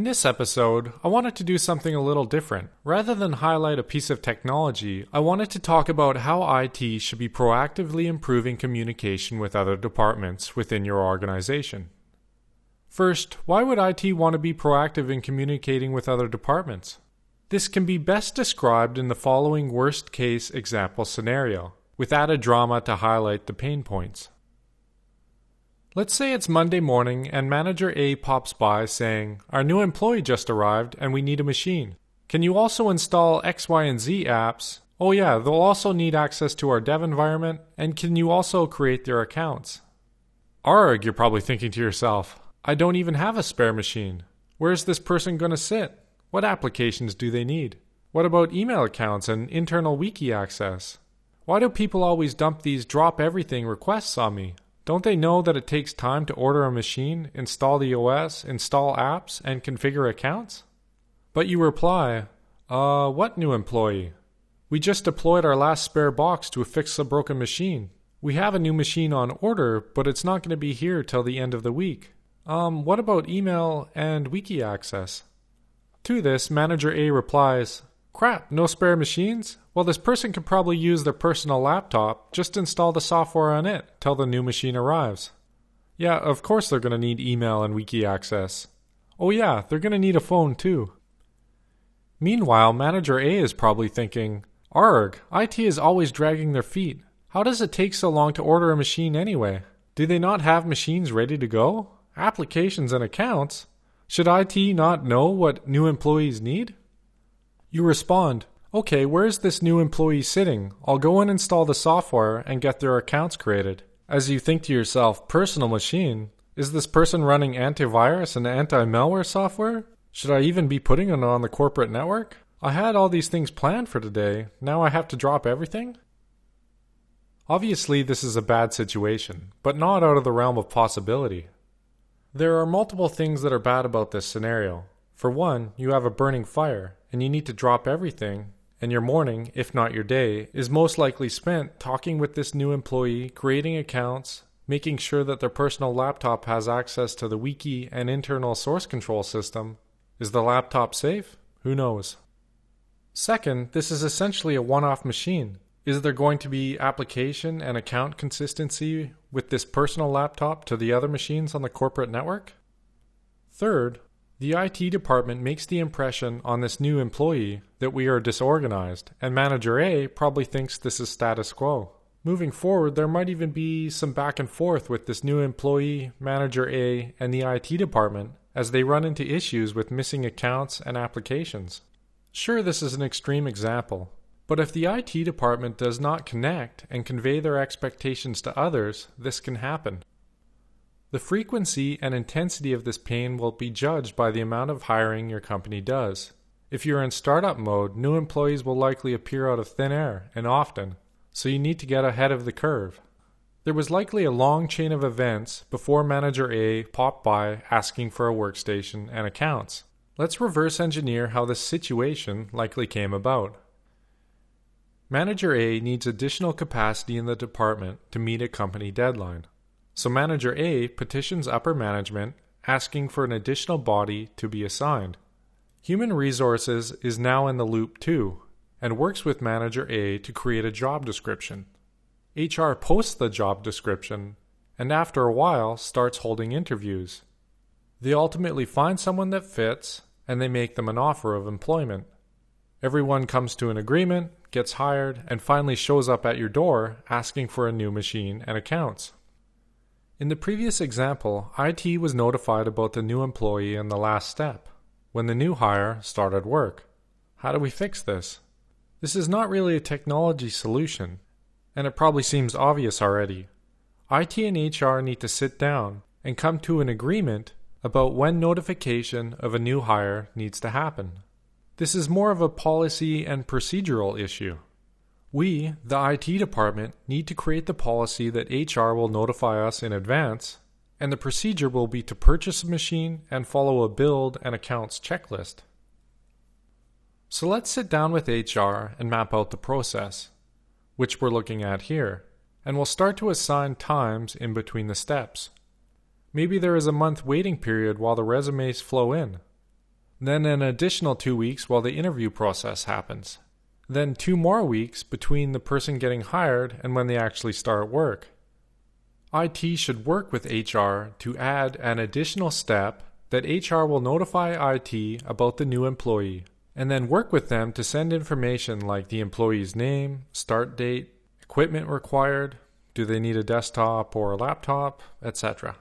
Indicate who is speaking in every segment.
Speaker 1: In this episode, I wanted to do something a little different. Rather than highlight a piece of technology, I wanted to talk about how IT should be proactively improving communication with other departments within your organization. First, why would IT want to be proactive in communicating with other departments? This can be best described in the following worst case example scenario, with added drama to highlight the pain points. Let's say it's Monday morning and manager A pops by saying, Our new employee just arrived and we need a machine. Can you also install X, Y, and Z apps? Oh, yeah, they'll also need access to our dev environment, and can you also create their accounts? Arg, you're probably thinking to yourself, I don't even have a spare machine. Where's this person going to sit? What applications do they need? What about email accounts and internal wiki access? Why do people always dump these drop everything requests on me? Don't they know that it takes time to order a machine, install the OS, install apps, and configure accounts? But you reply, uh, what new employee? We just deployed our last spare box to fix a broken machine. We have a new machine on order, but it's not going to be here till the end of the week. Um, what about email and wiki access? To this, Manager A replies, Crap, no spare machines? Well, this person can probably use their personal laptop, just install the software on it till the new machine arrives. Yeah, of course they're going to need email and wiki access. Oh, yeah, they're going to need a phone too. Meanwhile, Manager A is probably thinking, Arg, IT is always dragging their feet. How does it take so long to order a machine anyway? Do they not have machines ready to go? Applications and accounts? Should IT not know what new employees need? You respond, Okay, where's this new employee sitting? I'll go and install the software and get their accounts created. As you think to yourself, personal machine? Is this person running antivirus and anti malware software? Should I even be putting it on the corporate network? I had all these things planned for today. Now I have to drop everything? Obviously, this is a bad situation, but not out of the realm of possibility. There are multiple things that are bad about this scenario. For one, you have a burning fire, and you need to drop everything, and your morning, if not your day, is most likely spent talking with this new employee, creating accounts, making sure that their personal laptop has access to the wiki and internal source control system. Is the laptop safe? Who knows? Second, this is essentially a one off machine. Is there going to be application and account consistency with this personal laptop to the other machines on the corporate network? Third, the IT department makes the impression on this new employee that we are disorganized, and Manager A probably thinks this is status quo. Moving forward, there might even be some back and forth with this new employee, Manager A, and the IT department as they run into issues with missing accounts and applications. Sure, this is an extreme example, but if the IT department does not connect and convey their expectations to others, this can happen. The frequency and intensity of this pain will be judged by the amount of hiring your company does. If you're in startup mode, new employees will likely appear out of thin air and often, so you need to get ahead of the curve. There was likely a long chain of events before Manager A popped by asking for a workstation and accounts. Let's reverse engineer how this situation likely came about. Manager A needs additional capacity in the department to meet a company deadline. So Manager A petitions upper management asking for an additional body to be assigned. Human Resources is now in the loop too and works with Manager A to create a job description. HR posts the job description and after a while starts holding interviews. They ultimately find someone that fits and they make them an offer of employment. Everyone comes to an agreement, gets hired, and finally shows up at your door asking for a new machine and accounts. In the previous example, IT was notified about the new employee in the last step, when the new hire started work. How do we fix this? This is not really a technology solution, and it probably seems obvious already. IT and HR need to sit down and come to an agreement about when notification of a new hire needs to happen. This is more of a policy and procedural issue. We, the IT department, need to create the policy that HR will notify us in advance, and the procedure will be to purchase a machine and follow a build and accounts checklist. So let's sit down with HR and map out the process, which we're looking at here, and we'll start to assign times in between the steps. Maybe there is a month waiting period while the resumes flow in. then an additional two weeks while the interview process happens, then two more weeks between the person getting hired and when they actually start work. IT should work with HR to add an additional step that HR will notify IT about the new employee and then work with them to send information like the employee's name, start date, equipment required, do they need a desktop or a laptop, etc.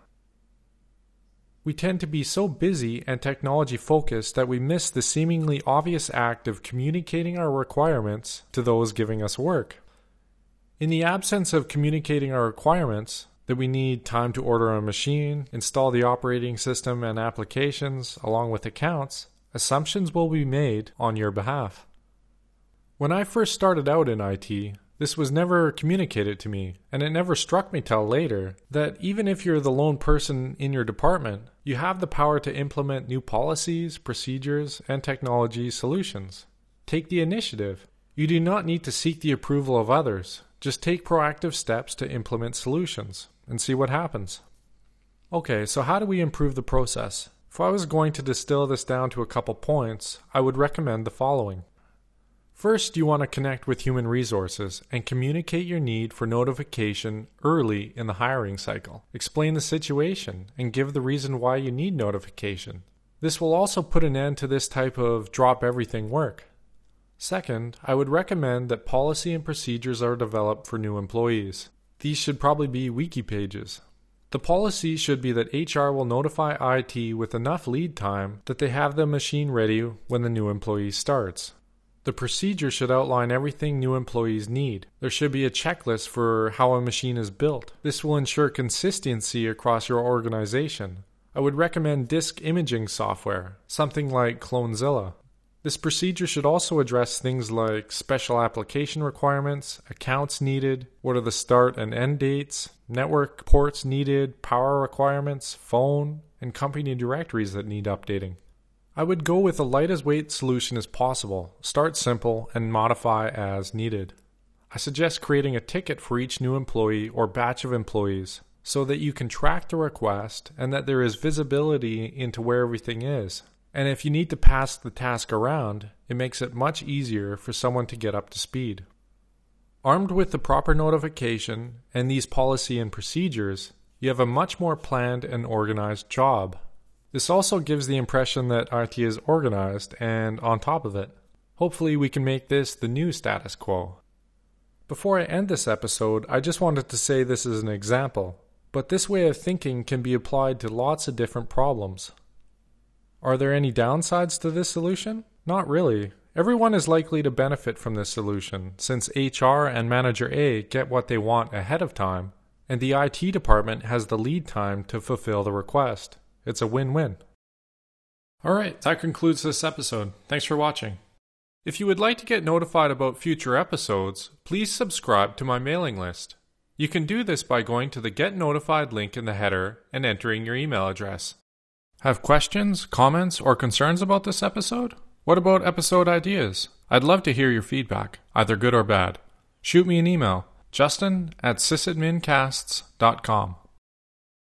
Speaker 1: We tend to be so busy and technology focused that we miss the seemingly obvious act of communicating our requirements to those giving us work. In the absence of communicating our requirements, that we need time to order a machine, install the operating system and applications, along with accounts, assumptions will be made on your behalf. When I first started out in IT, this was never communicated to me, and it never struck me till later that even if you're the lone person in your department, you have the power to implement new policies, procedures, and technology solutions. Take the initiative. You do not need to seek the approval of others. Just take proactive steps to implement solutions and see what happens. Okay, so how do we improve the process? If I was going to distill this down to a couple points, I would recommend the following. First, you want to connect with human resources and communicate your need for notification early in the hiring cycle. Explain the situation and give the reason why you need notification. This will also put an end to this type of drop everything work. Second, I would recommend that policy and procedures are developed for new employees. These should probably be wiki pages. The policy should be that HR will notify IT with enough lead time that they have the machine ready when the new employee starts. The procedure should outline everything new employees need. There should be a checklist for how a machine is built. This will ensure consistency across your organization. I would recommend disk imaging software, something like Clonezilla. This procedure should also address things like special application requirements, accounts needed, what are the start and end dates, network ports needed, power requirements, phone, and company directories that need updating. I would go with the lightest weight solution as possible, start simple, and modify as needed. I suggest creating a ticket for each new employee or batch of employees so that you can track the request and that there is visibility into where everything is. And if you need to pass the task around, it makes it much easier for someone to get up to speed. Armed with the proper notification and these policy and procedures, you have a much more planned and organized job. This also gives the impression that IT is organized and on top of it. Hopefully, we can make this the new status quo. Before I end this episode, I just wanted to say this is an example, but this way of thinking can be applied to lots of different problems. Are there any downsides to this solution? Not really. Everyone is likely to benefit from this solution, since HR and Manager A get what they want ahead of time, and the IT department has the lead time to fulfill the request. It's a win win. Alright, that concludes this episode. Thanks for watching. If you would like to get notified about future episodes, please subscribe to my mailing list. You can do this by going to the Get Notified link in the header and entering your email address. Have questions, comments, or concerns about this episode? What about episode ideas? I'd love to hear your feedback, either good or bad. Shoot me an email, justin at sysadmincasts.com.